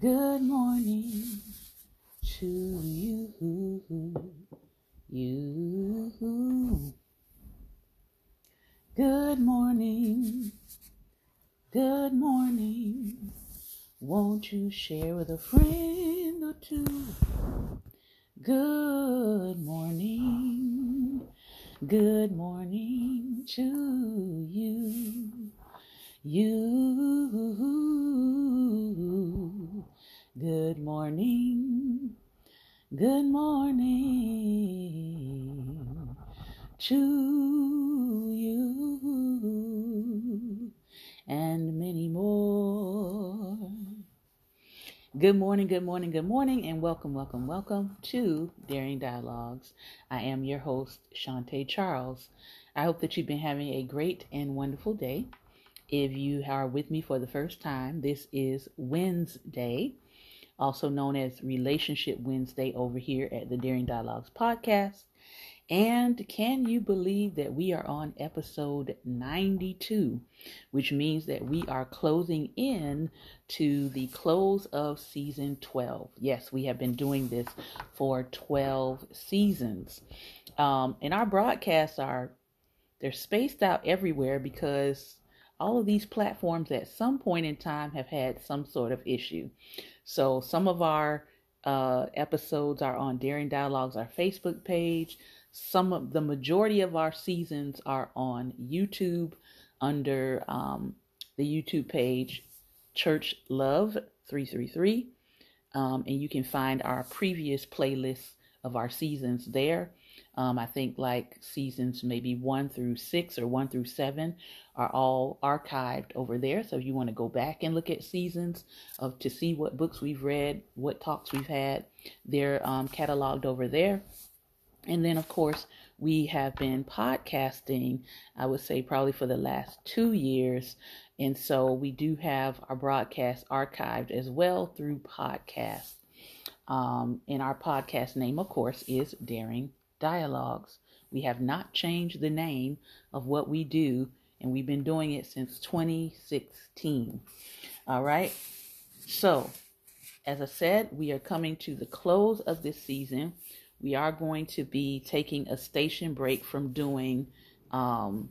Good morning to you. You. Good morning. Good morning. Won't you share with a friend or two? Good morning. Good morning to you. You. Good morning. Good morning to you and many more. Good morning, good morning, good morning, and welcome, welcome, welcome to Daring Dialogues. I am your host, Shantae Charles. I hope that you've been having a great and wonderful day. If you are with me for the first time, this is Wednesday, also known as Relationship Wednesday over here at the Daring Dialogues podcast. And can you believe that we are on episode 92, which means that we are closing in to the close of season 12? Yes, we have been doing this for 12 seasons. Um, and our broadcasts are they're spaced out everywhere because all of these platforms at some point in time have had some sort of issue. So some of our uh, episodes are on Daring Dialogues, our Facebook page. Some of the majority of our seasons are on YouTube under um, the YouTube page Church Love 333. Um, and you can find our previous playlists of our seasons there. Um, I think like seasons maybe one through six or one through seven are all archived over there. So if you want to go back and look at seasons of to see what books we've read, what talks we've had, they're um, cataloged over there. And then of course we have been podcasting. I would say probably for the last two years. And so we do have our broadcast archived as well through podcast. Um, and our podcast name, of course, is Daring Dialogues. We have not changed the name of what we do, and we've been doing it since 2016. All right. So, as I said, we are coming to the close of this season. We are going to be taking a station break from doing um,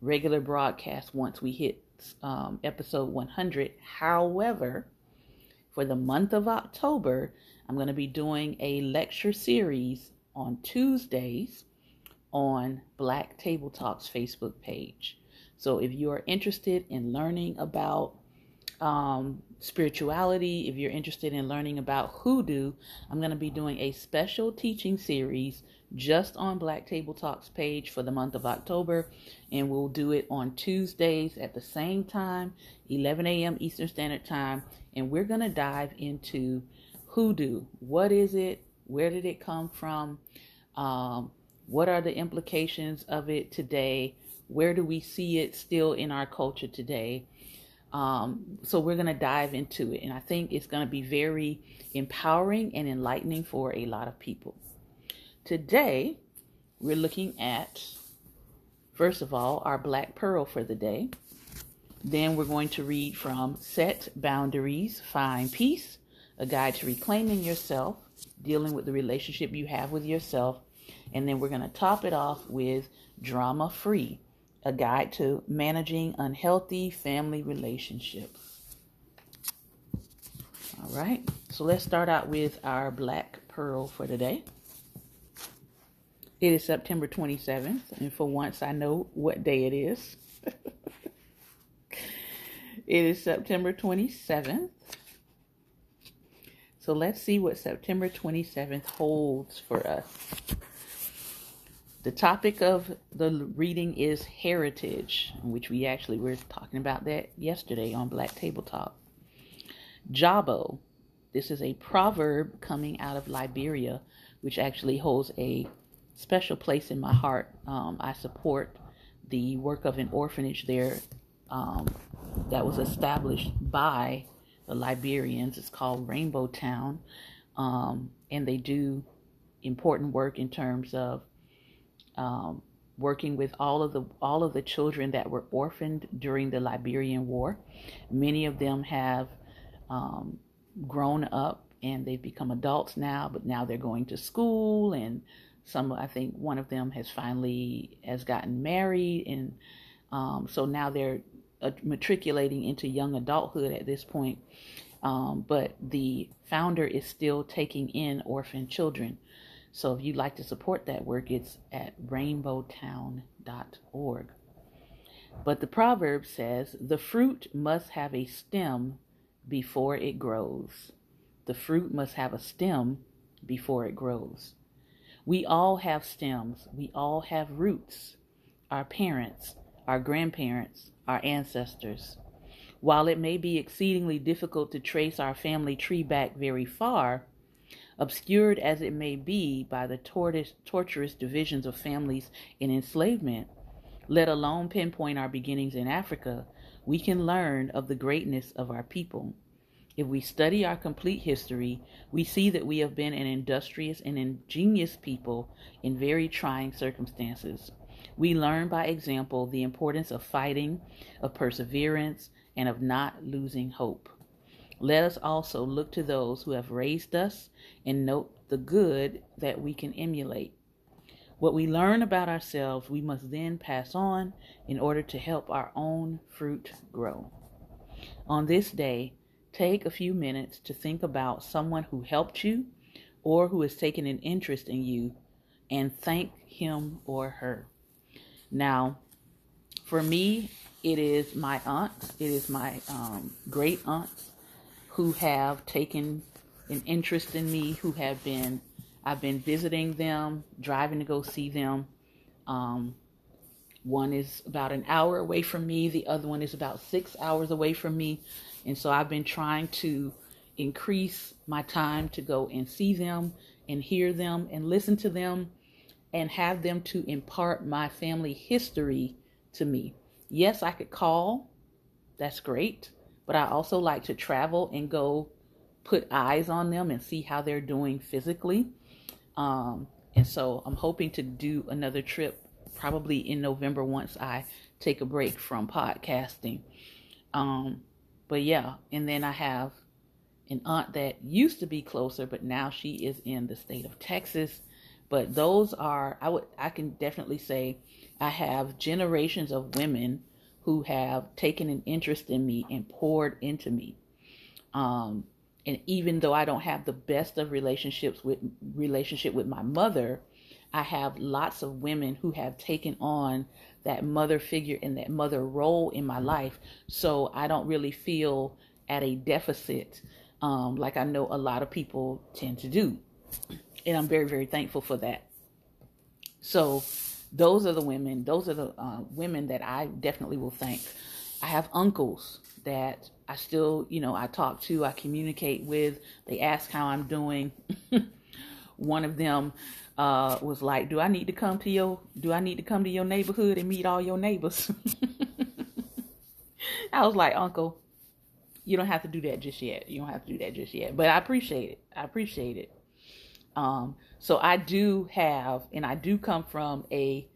regular broadcasts once we hit um, episode 100. However, for the month of October, I'm going to be doing a lecture series on Tuesdays on Black Table Talks Facebook page. So if you are interested in learning about um, spirituality, if you're interested in learning about hoodoo, I'm going to be doing a special teaching series just on Black Table Talks page for the month of October. And we'll do it on Tuesdays at the same time, 11 a.m. Eastern Standard Time. And we're going to dive into hoodoo. What is it? Where did it come from? Um, what are the implications of it today? Where do we see it still in our culture today? Um, so we're going to dive into it. And I think it's going to be very empowering and enlightening for a lot of people. Today, we're looking at, first of all, our Black Pearl for the day. Then we're going to read from Set Boundaries, Find Peace, a guide to reclaiming yourself, dealing with the relationship you have with yourself. And then we're going to top it off with Drama Free, a guide to managing unhealthy family relationships. All right, so let's start out with our Black Pearl for today. It is September 27th, and for once I know what day it is. it is September 27th. So let's see what September 27th holds for us. The topic of the reading is heritage, which we actually were talking about that yesterday on Black Table Talk. Jabo, this is a proverb coming out of Liberia, which actually holds a special place in my heart. Um, I support the work of an orphanage there um, that was established by the Liberians. It's called Rainbow Town, um, and they do important work in terms of um, working with all of the all of the children that were orphaned during the Liberian War. Many of them have um, grown up and they've become adults now, but now they're going to school and some I think one of them has finally has gotten married and um, so now they're uh, matriculating into young adulthood at this point. Um, but the founder is still taking in orphan children. So if you'd like to support that work, it's at rainbowtown.org. But the proverb says, the fruit must have a stem before it grows. The fruit must have a stem before it grows. We all have stems. We all have roots. Our parents, our grandparents, our ancestors. While it may be exceedingly difficult to trace our family tree back very far, obscured as it may be by the tortoise, torturous divisions of families in enslavement, let alone pinpoint our beginnings in Africa, we can learn of the greatness of our people. If we study our complete history, we see that we have been an industrious and ingenious people in very trying circumstances. We learn by example the importance of fighting, of perseverance, and of not losing hope. Let us also look to those who have raised us and note the good that we can emulate. What we learn about ourselves, we must then pass on in order to help our own fruit grow. On this day, take a few minutes to think about someone who helped you or who has taken an interest in you and thank him or her. Now, for me, it is my aunts, it is my um, great aunts who have taken an interest in me, who have been I've been visiting them, driving to go see them. Um, one is about an hour away from me, the other one is about six hours away from me. And so I've been trying to increase my time to go and see them and hear them and listen to them and have them to impart my family history to me. Yes, I could call, that's great, but I also like to travel and go put eyes on them and see how they're doing physically. Um, and so I'm hoping to do another trip probably in November once I take a break from podcasting. Um, but yeah, and then I have an aunt that used to be closer, but now she is in the state of Texas. But those are I would I can definitely say I have generations of women who have taken an interest in me and poured into me. Um, and even though I don't have the best of relationships with relationship with my mother, I have lots of women who have taken on that mother figure and that mother role in my life. So I don't really feel at a deficit um, like I know a lot of people tend to do. And I'm very, very thankful for that. So those are the women, those are the uh, women that I definitely will thank. I have uncles that I still, you know, I talk to, I communicate with. They ask how I'm doing. One of them uh, was like, "Do I need to come to your Do I need to come to your neighborhood and meet all your neighbors?" I was like, "Uncle, you don't have to do that just yet. You don't have to do that just yet." But I appreciate it. I appreciate it. Um, so I do have, and I do come from a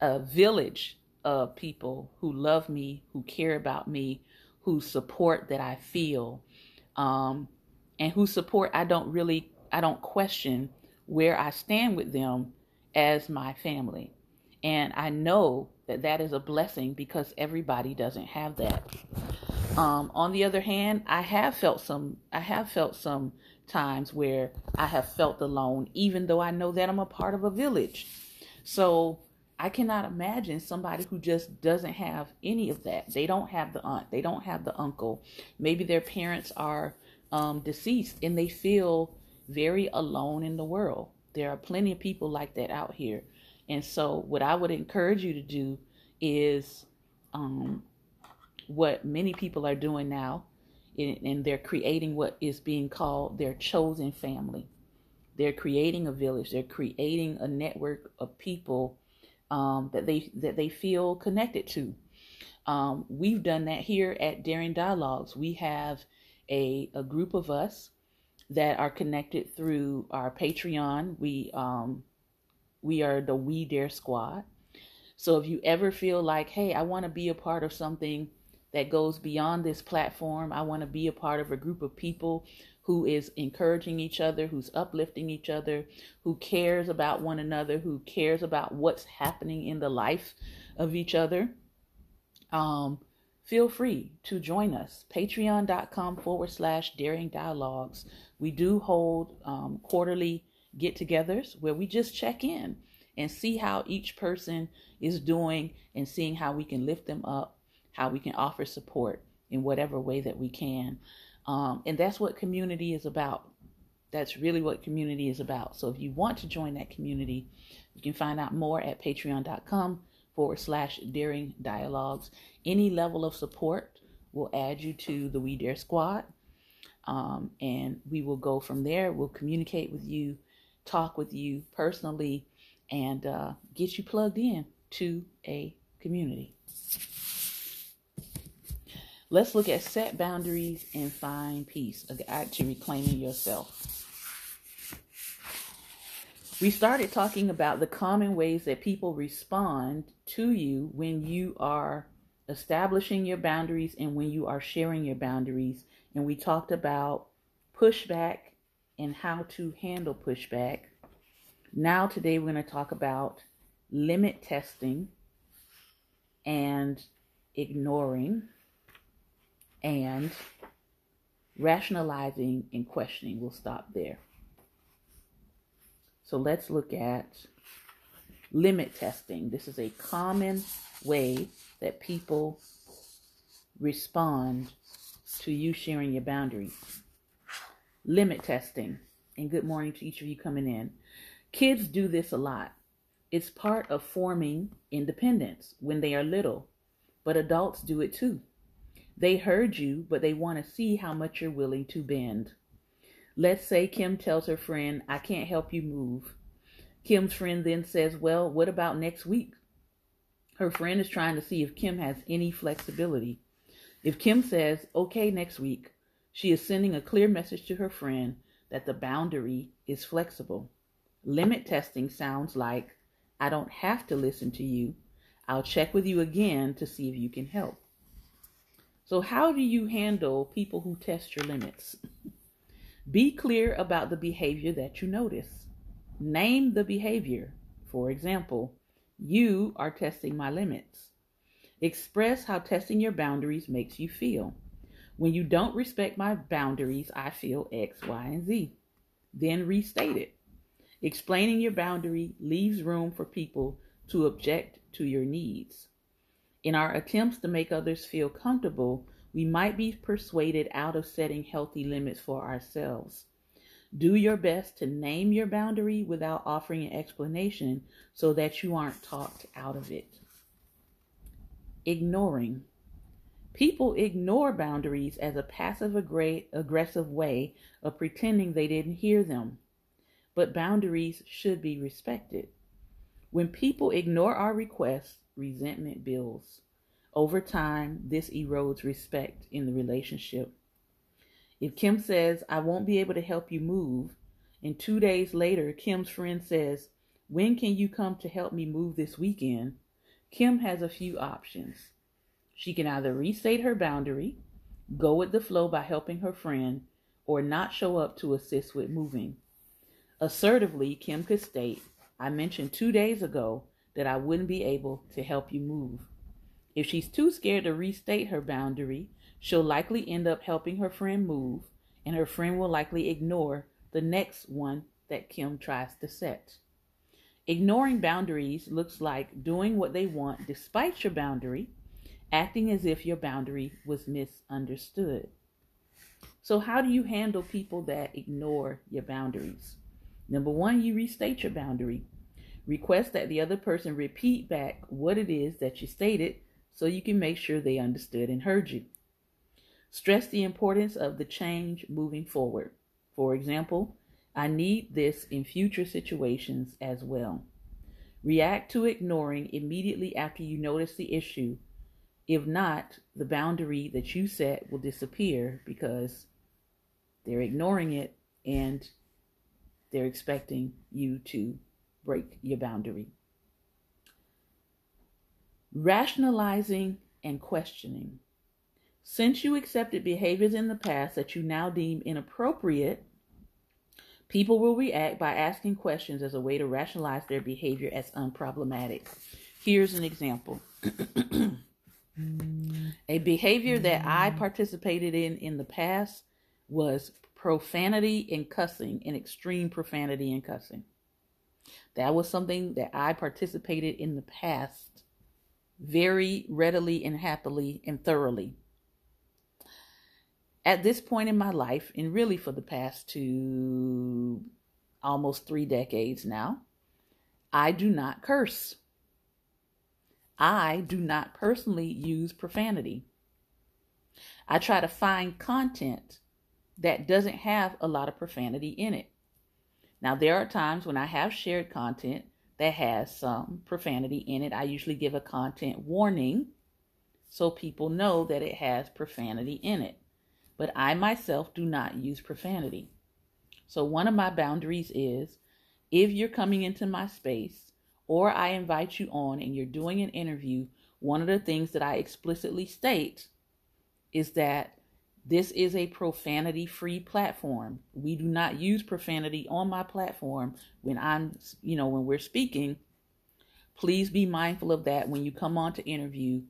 a village of people who love me, who care about me, whose support that I feel, um, and whose support I don't really, I don't question where I stand with them as my family. And I know that that is a blessing because everybody doesn't have that. Um, on the other hand, I have felt some, I have felt some times where I have felt alone, even though I know that I'm a part of a village. So I cannot imagine somebody who just doesn't have any of that. They don't have the aunt, they don't have the uncle. Maybe their parents are um, deceased and they feel very alone in the world. There are plenty of people like that out here. And so, what I would encourage you to do is um, what many people are doing now, and they're creating what is being called their chosen family. They're creating a village, they're creating a network of people um, that they that they feel connected to. Um, we've done that here at Daring Dialogues. We have a a group of us that are connected through our Patreon. We um, we are the We Dare Squad. So if you ever feel like, hey, I want to be a part of something that goes beyond this platform. I want to be a part of a group of people who is encouraging each other, who's uplifting each other, who cares about one another, who cares about what's happening in the life of each other. Um, feel free to join us. Patreon.com forward slash daring dialogues. We do hold um, quarterly get togethers where we just check in and see how each person is doing and seeing how we can lift them up, how we can offer support in whatever way that we can. Um, and that's what community is about. That's really what community is about. So if you want to join that community, you can find out more at patreon.com forward slash daring dialogues. Any level of support will add you to the We Dare Squad. Um, and we will go from there. We'll communicate with you, talk with you personally, and uh, get you plugged in to a community. Let's look at set boundaries and find peace. Actually, reclaiming yourself. We started talking about the common ways that people respond to you when you are establishing your boundaries and when you are sharing your boundaries. And we talked about pushback and how to handle pushback. Now, today, we're going to talk about limit testing and ignoring and rationalizing and questioning. We'll stop there. So let's look at limit testing. This is a common way that people respond to you sharing your boundaries. Limit testing. And good morning to each of you coming in. Kids do this a lot. It's part of forming independence when they are little, but adults do it too. They heard you, but they want to see how much you're willing to bend. Let's say Kim tells her friend, I can't help you move. Kim's friend then says, Well, what about next week? Her friend is trying to see if Kim has any flexibility. If Kim says, Okay, next week, she is sending a clear message to her friend that the boundary is flexible. Limit testing sounds like, I don't have to listen to you. I'll check with you again to see if you can help. So, how do you handle people who test your limits? Be clear about the behavior that you notice. Name the behavior. For example, you are testing my limits. Express how testing your boundaries makes you feel. When you don't respect my boundaries, I feel X, Y, and Z. Then restate it. Explaining your boundary leaves room for people to object to your needs. In our attempts to make others feel comfortable, we might be persuaded out of setting healthy limits for ourselves. Do your best to name your boundary without offering an explanation so that you aren't talked out of it. Ignoring. People ignore boundaries as a passive aggressive way of pretending they didn't hear them. But boundaries should be respected. When people ignore our requests, resentment builds. Over time, this erodes respect in the relationship. If Kim says, I won't be able to help you move, and two days later, Kim's friend says, When can you come to help me move this weekend? Kim has a few options. She can either restate her boundary, go with the flow by helping her friend, or not show up to assist with moving. Assertively, Kim could state, I mentioned two days ago that I wouldn't be able to help you move. If she's too scared to restate her boundary, she'll likely end up helping her friend move, and her friend will likely ignore the next one that Kim tries to set. Ignoring boundaries looks like doing what they want despite your boundary, acting as if your boundary was misunderstood. So, how do you handle people that ignore your boundaries? Number one, you restate your boundary. Request that the other person repeat back what it is that you stated so you can make sure they understood and heard you. Stress the importance of the change moving forward. For example, I need this in future situations as well. React to ignoring immediately after you notice the issue. If not, the boundary that you set will disappear because they're ignoring it and they're expecting you to break your boundary. Rationalizing and questioning. Since you accepted behaviors in the past that you now deem inappropriate, people will react by asking questions as a way to rationalize their behavior as unproblematic. Here's an example. a behavior that I participated in in the past was profanity and cussing, and extreme profanity and cussing. That was something that I participated in the past very readily and happily and thoroughly. At this point in my life, and really for the past two, almost three decades now, I do not curse. I do not personally use profanity. I try to find content that doesn't have a lot of profanity in it. Now, there are times when I have shared content that has some profanity in it. I usually give a content warning so people know that it has profanity in it. But I myself do not use profanity. So, one of my boundaries is if you're coming into my space or I invite you on and you're doing an interview, one of the things that I explicitly state is that this is a profanity free platform. We do not use profanity on my platform when I'm, you know, when we're speaking. Please be mindful of that when you come on to interview.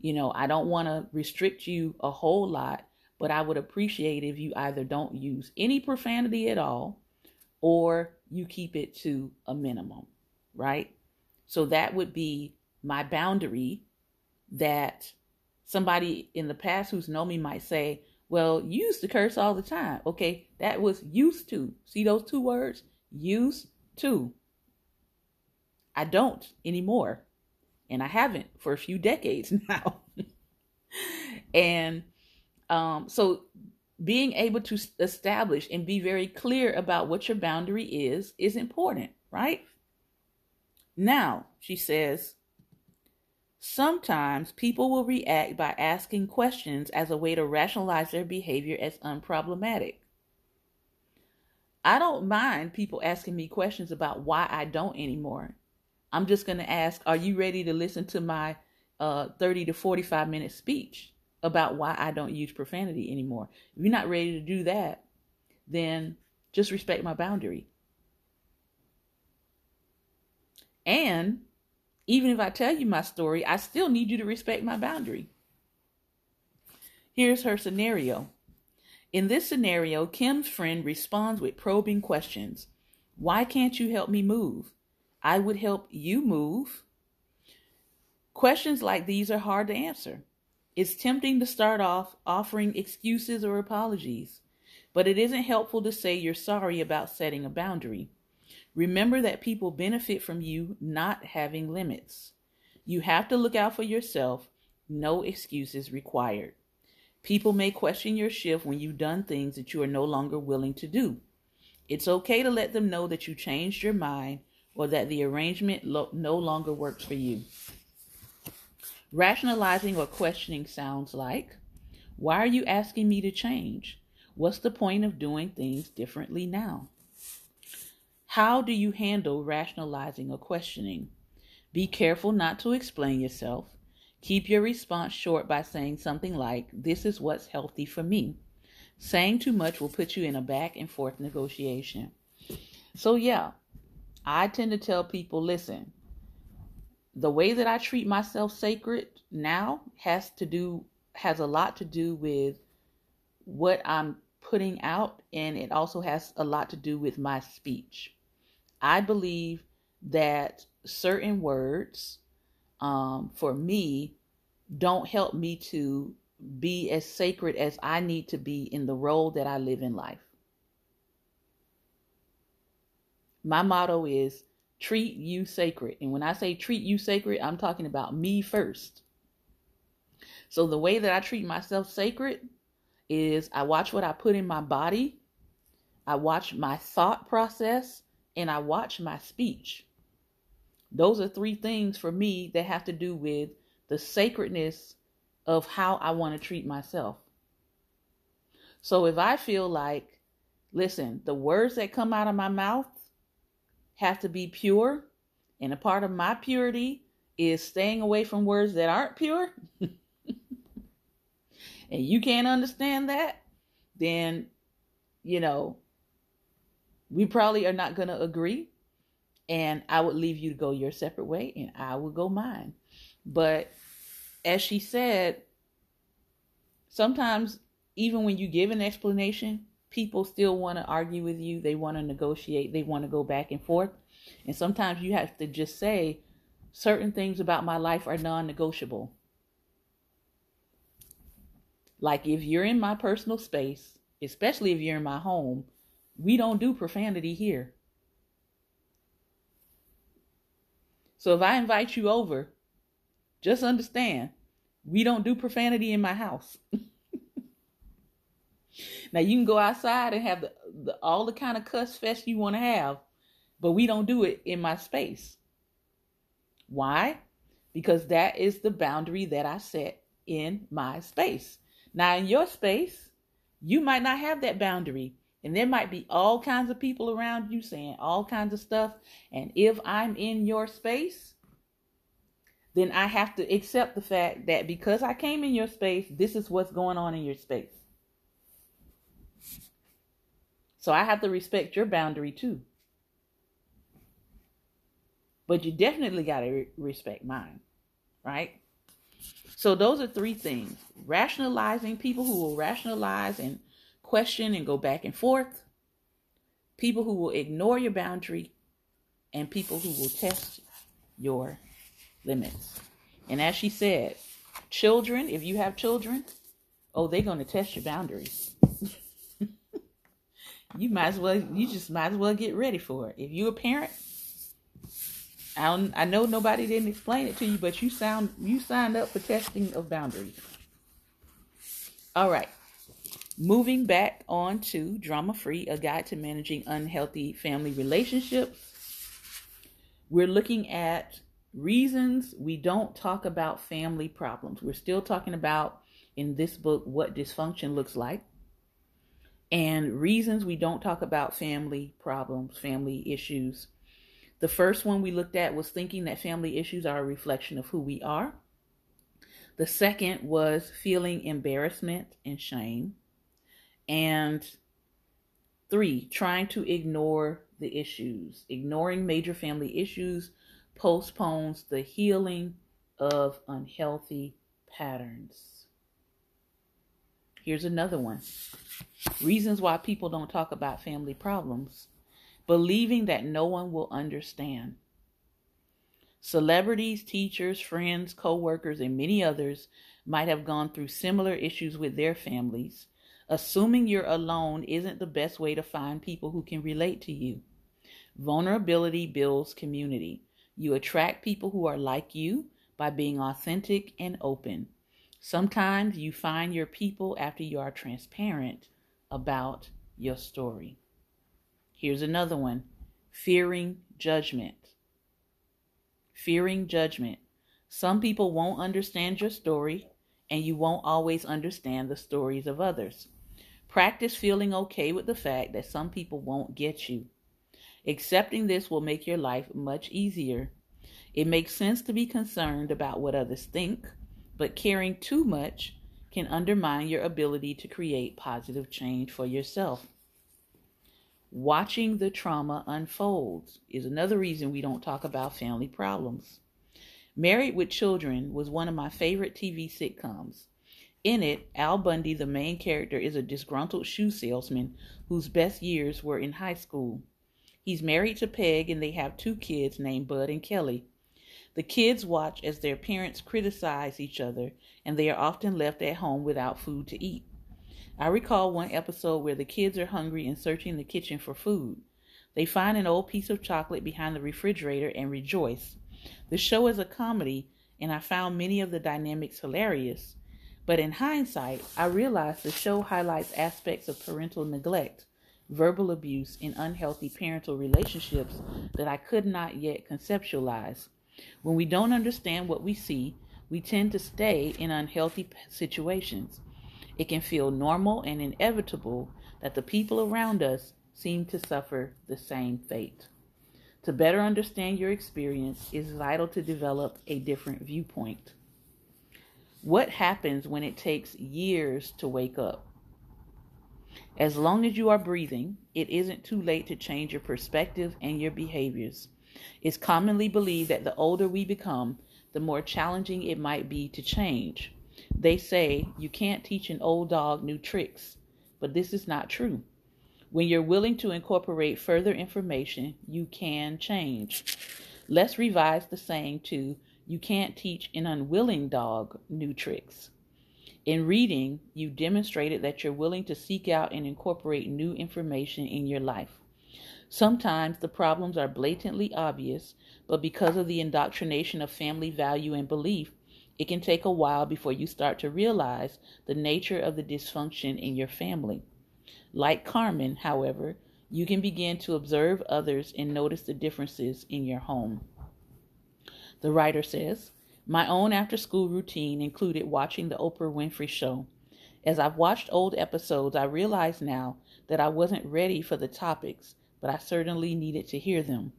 You know, I don't want to restrict you a whole lot, but I would appreciate if you either don't use any profanity at all or you keep it to a minimum, right? So that would be my boundary that somebody in the past who's known me might say, well, used to curse all the time. Okay, that was used to. See those two words? Used to. I don't anymore. And I haven't for a few decades now. and um, so being able to establish and be very clear about what your boundary is is important, right? Now, she says, Sometimes people will react by asking questions as a way to rationalize their behavior as unproblematic. I don't mind people asking me questions about why I don't anymore. I'm just going to ask, are you ready to listen to my uh, 30 to 45 minute speech about why I don't use profanity anymore? If you're not ready to do that, then just respect my boundary. And even if I tell you my story, I still need you to respect my boundary. Here's her scenario. In this scenario, Kim's friend responds with probing questions. Why can't you help me move? I would help you move. Questions like these are hard to answer. It's tempting to start off offering excuses or apologies, but it isn't helpful to say you're sorry about setting a boundary. Remember that people benefit from you not having limits. You have to look out for yourself. No excuses required. People may question your shift when you've done things that you are no longer willing to do. It's okay to let them know that you changed your mind or that the arrangement lo- no longer works for you. Rationalizing or questioning sounds like Why are you asking me to change? What's the point of doing things differently now? How do you handle rationalizing or questioning? Be careful not to explain yourself. Keep your response short by saying something like, This is what's healthy for me. Saying too much will put you in a back and forth negotiation. So, yeah, I tend to tell people listen, the way that I treat myself sacred now has to do, has a lot to do with what I'm putting out, and it also has a lot to do with my speech. I believe that certain words um, for me don't help me to be as sacred as I need to be in the role that I live in life. My motto is treat you sacred. And when I say treat you sacred, I'm talking about me first. So the way that I treat myself sacred is I watch what I put in my body, I watch my thought process, and I watch my speech. Those are three things for me that have to do with the sacredness of how I want to treat myself. So if I feel like, listen, the words that come out of my mouth have to be pure, and a part of my purity is staying away from words that aren't pure, and you can't understand that, then, you know, we probably are not going to agree. And I would leave you to go your separate way, and I would go mine. But as she said, sometimes even when you give an explanation, people still want to argue with you. They want to negotiate. They want to go back and forth. And sometimes you have to just say, certain things about my life are non negotiable. Like if you're in my personal space, especially if you're in my home, we don't do profanity here. So if I invite you over, just understand we don't do profanity in my house. now you can go outside and have the, the, all the kind of cuss fest you want to have, but we don't do it in my space. Why? Because that is the boundary that I set in my space. Now, in your space, you might not have that boundary. And there might be all kinds of people around you saying all kinds of stuff. And if I'm in your space, then I have to accept the fact that because I came in your space, this is what's going on in your space. So I have to respect your boundary too. But you definitely got to re- respect mine, right? So those are three things rationalizing people who will rationalize and question and go back and forth, people who will ignore your boundary, and people who will test your limits. And as she said, children, if you have children, oh, they're going to test your boundaries. you might as well, you just might as well get ready for it. If you're a parent, I don't, I know nobody didn't explain it to you, but you sound you signed up for testing of boundaries. All right. Moving back on to Drama Free, a guide to managing unhealthy family relationships. We're looking at reasons we don't talk about family problems. We're still talking about in this book what dysfunction looks like and reasons we don't talk about family problems, family issues the first one we looked at was thinking that family issues are a reflection of who we are. The second was feeling embarrassment and shame. And three, trying to ignore the issues. Ignoring major family issues postpones the healing of unhealthy patterns. Here's another one reasons why people don't talk about family problems believing that no one will understand. Celebrities, teachers, friends, co workers, and many others might have gone through similar issues with their families. Assuming you're alone isn't the best way to find people who can relate to you. Vulnerability builds community. You attract people who are like you by being authentic and open. Sometimes you find your people after you are transparent about your story. Here's another one fearing judgment. Fearing judgment. Some people won't understand your story, and you won't always understand the stories of others. Practice feeling okay with the fact that some people won't get you. Accepting this will make your life much easier. It makes sense to be concerned about what others think, but caring too much can undermine your ability to create positive change for yourself. Watching the trauma unfold is another reason we don't talk about family problems. Married with Children was one of my favorite TV sitcoms. In it, Al Bundy, the main character, is a disgruntled shoe salesman whose best years were in high school. He's married to Peg and they have two kids named Bud and Kelly. The kids watch as their parents criticize each other and they are often left at home without food to eat. I recall one episode where the kids are hungry and searching the kitchen for food. They find an old piece of chocolate behind the refrigerator and rejoice. The show is a comedy, and I found many of the dynamics hilarious. But in hindsight, I realized the show highlights aspects of parental neglect, verbal abuse, and unhealthy parental relationships that I could not yet conceptualize. When we don't understand what we see, we tend to stay in unhealthy situations. It can feel normal and inevitable that the people around us seem to suffer the same fate. To better understand your experience is vital to develop a different viewpoint. What happens when it takes years to wake up? As long as you are breathing, it isn't too late to change your perspective and your behaviors. It's commonly believed that the older we become, the more challenging it might be to change. They say you can't teach an old dog new tricks, but this is not true. When you're willing to incorporate further information, you can change. Let's revise the saying to you can't teach an unwilling dog new tricks. In reading, you demonstrated that you're willing to seek out and incorporate new information in your life. Sometimes the problems are blatantly obvious, but because of the indoctrination of family value and belief, it can take a while before you start to realize the nature of the dysfunction in your family. Like Carmen, however, you can begin to observe others and notice the differences in your home. The writer says, My own after school routine included watching the Oprah Winfrey Show. As I've watched old episodes, I realize now that I wasn't ready for the topics, but I certainly needed to hear them.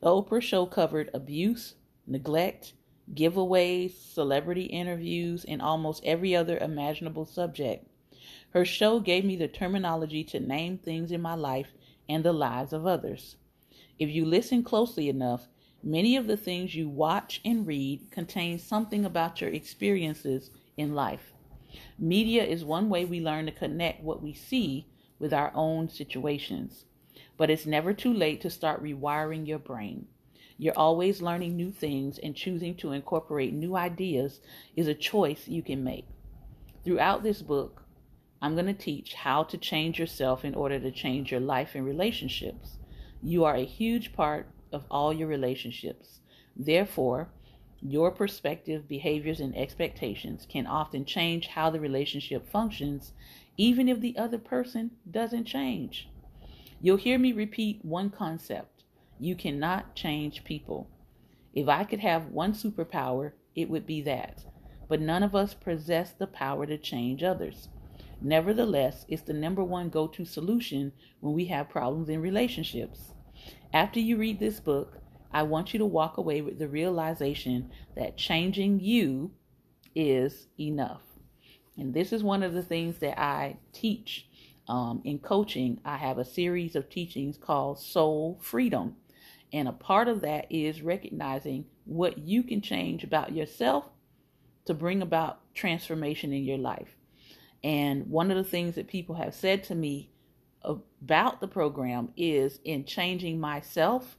The Oprah Show covered abuse, neglect, giveaways, celebrity interviews, and almost every other imaginable subject. Her show gave me the terminology to name things in my life and the lives of others. If you listen closely enough, Many of the things you watch and read contain something about your experiences in life. Media is one way we learn to connect what we see with our own situations. But it's never too late to start rewiring your brain. You're always learning new things, and choosing to incorporate new ideas is a choice you can make. Throughout this book, I'm going to teach how to change yourself in order to change your life and relationships. You are a huge part of all your relationships. Therefore, your perspective, behaviors, and expectations can often change how the relationship functions, even if the other person doesn't change. You'll hear me repeat one concept you cannot change people. If I could have one superpower, it would be that. But none of us possess the power to change others. Nevertheless, it's the number one go to solution when we have problems in relationships. After you read this book, I want you to walk away with the realization that changing you is enough. And this is one of the things that I teach um, in coaching. I have a series of teachings called Soul Freedom. And a part of that is recognizing what you can change about yourself to bring about transformation in your life. And one of the things that people have said to me about the program is in changing myself.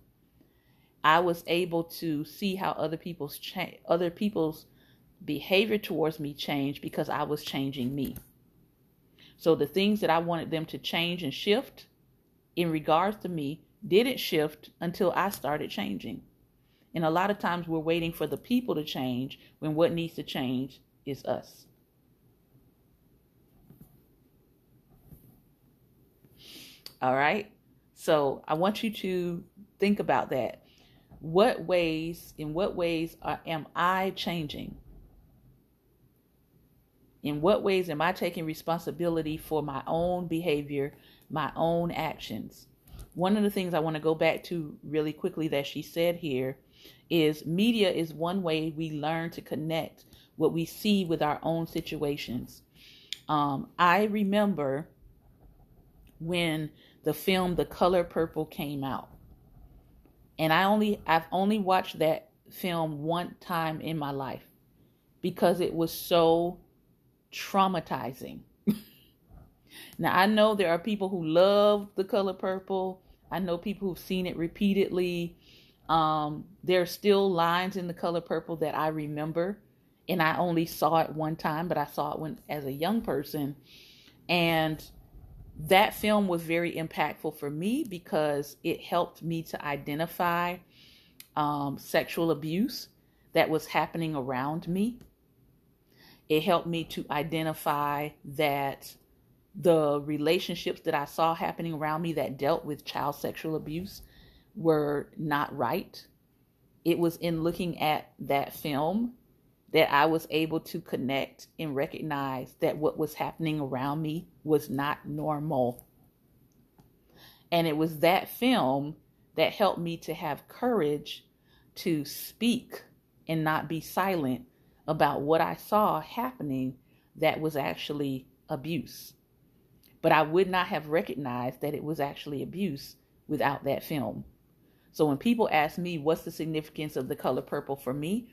I was able to see how other people's cha- other people's behavior towards me changed because i was changing me. So the things that i wanted them to change and shift in regards to me didn't shift until i started changing. And a lot of times we're waiting for the people to change when what needs to change is us All right. So I want you to think about that. What ways, in what ways are, am I changing? In what ways am I taking responsibility for my own behavior, my own actions? One of the things I want to go back to really quickly that she said here is media is one way we learn to connect what we see with our own situations. Um, I remember when the film The Color Purple came out. And I only I've only watched that film one time in my life because it was so traumatizing. now I know there are people who love The Color Purple. I know people who've seen it repeatedly. Um, there are still lines in The Color Purple that I remember, and I only saw it one time, but I saw it when as a young person, and that film was very impactful for me because it helped me to identify um, sexual abuse that was happening around me. It helped me to identify that the relationships that I saw happening around me that dealt with child sexual abuse were not right. It was in looking at that film that I was able to connect and recognize that what was happening around me was not normal. And it was that film that helped me to have courage to speak and not be silent about what I saw happening that was actually abuse. But I would not have recognized that it was actually abuse without that film. So when people ask me what's the significance of the color purple for me,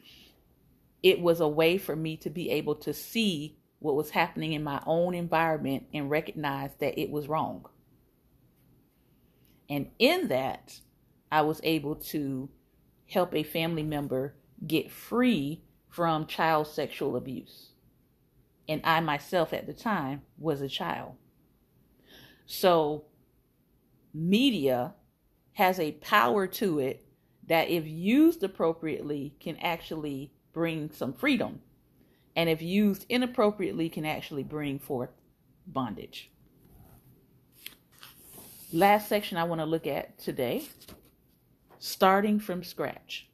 it was a way for me to be able to see what was happening in my own environment and recognize that it was wrong. And in that, I was able to help a family member get free from child sexual abuse. And I myself at the time was a child. So, media has a power to it that, if used appropriately, can actually bring some freedom. And if used inappropriately, can actually bring forth bondage. Last section I want to look at today starting from scratch.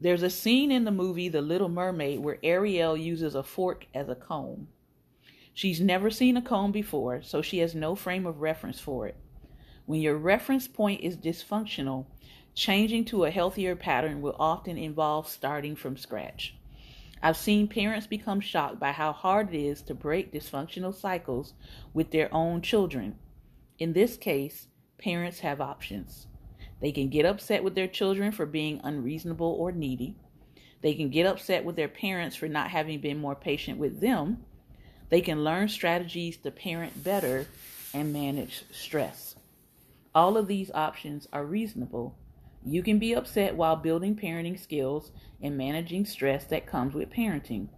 There's a scene in the movie The Little Mermaid where Ariel uses a fork as a comb. She's never seen a comb before, so she has no frame of reference for it. When your reference point is dysfunctional, changing to a healthier pattern will often involve starting from scratch. I've seen parents become shocked by how hard it is to break dysfunctional cycles with their own children. In this case, parents have options. They can get upset with their children for being unreasonable or needy. They can get upset with their parents for not having been more patient with them. They can learn strategies to parent better and manage stress. All of these options are reasonable. You can be upset while building parenting skills and managing stress that comes with parenting.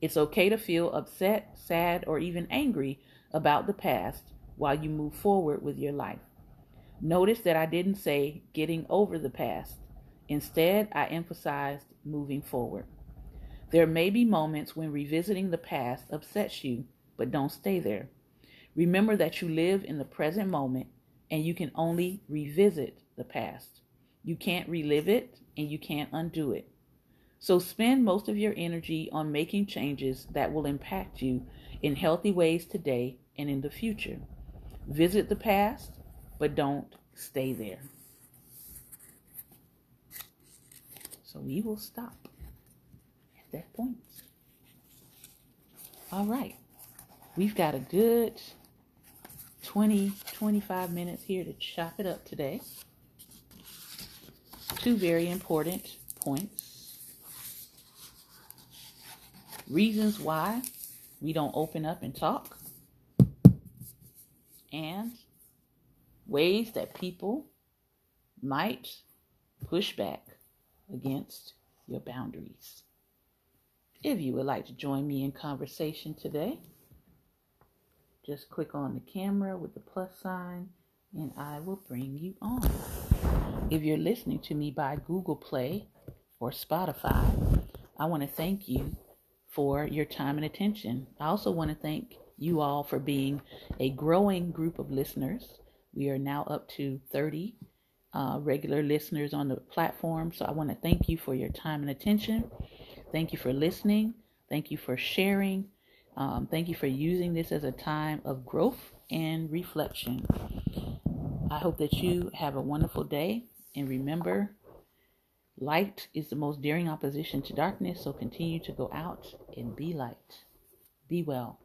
It's okay to feel upset, sad, or even angry about the past while you move forward with your life. Notice that I didn't say getting over the past. Instead, I emphasized moving forward. There may be moments when revisiting the past upsets you, but don't stay there. Remember that you live in the present moment and you can only revisit the past. You can't relive it and you can't undo it. So spend most of your energy on making changes that will impact you in healthy ways today and in the future. Visit the past, but don't stay there. So we will stop at that point. All right. We've got a good 20, 25 minutes here to chop it up today. Two very important points. Reasons why we don't open up and talk. And ways that people might push back against your boundaries. If you would like to join me in conversation today, just click on the camera with the plus sign and I will bring you on. If you're listening to me by Google Play or Spotify, I want to thank you for your time and attention. I also want to thank you all for being a growing group of listeners we are now up to 30 uh, regular listeners on the platform. So I want to thank you for your time and attention. Thank you for listening. Thank you for sharing. Um, thank you for using this as a time of growth and reflection. I hope that you have a wonderful day. And remember, light is the most daring opposition to darkness. So continue to go out and be light. Be well.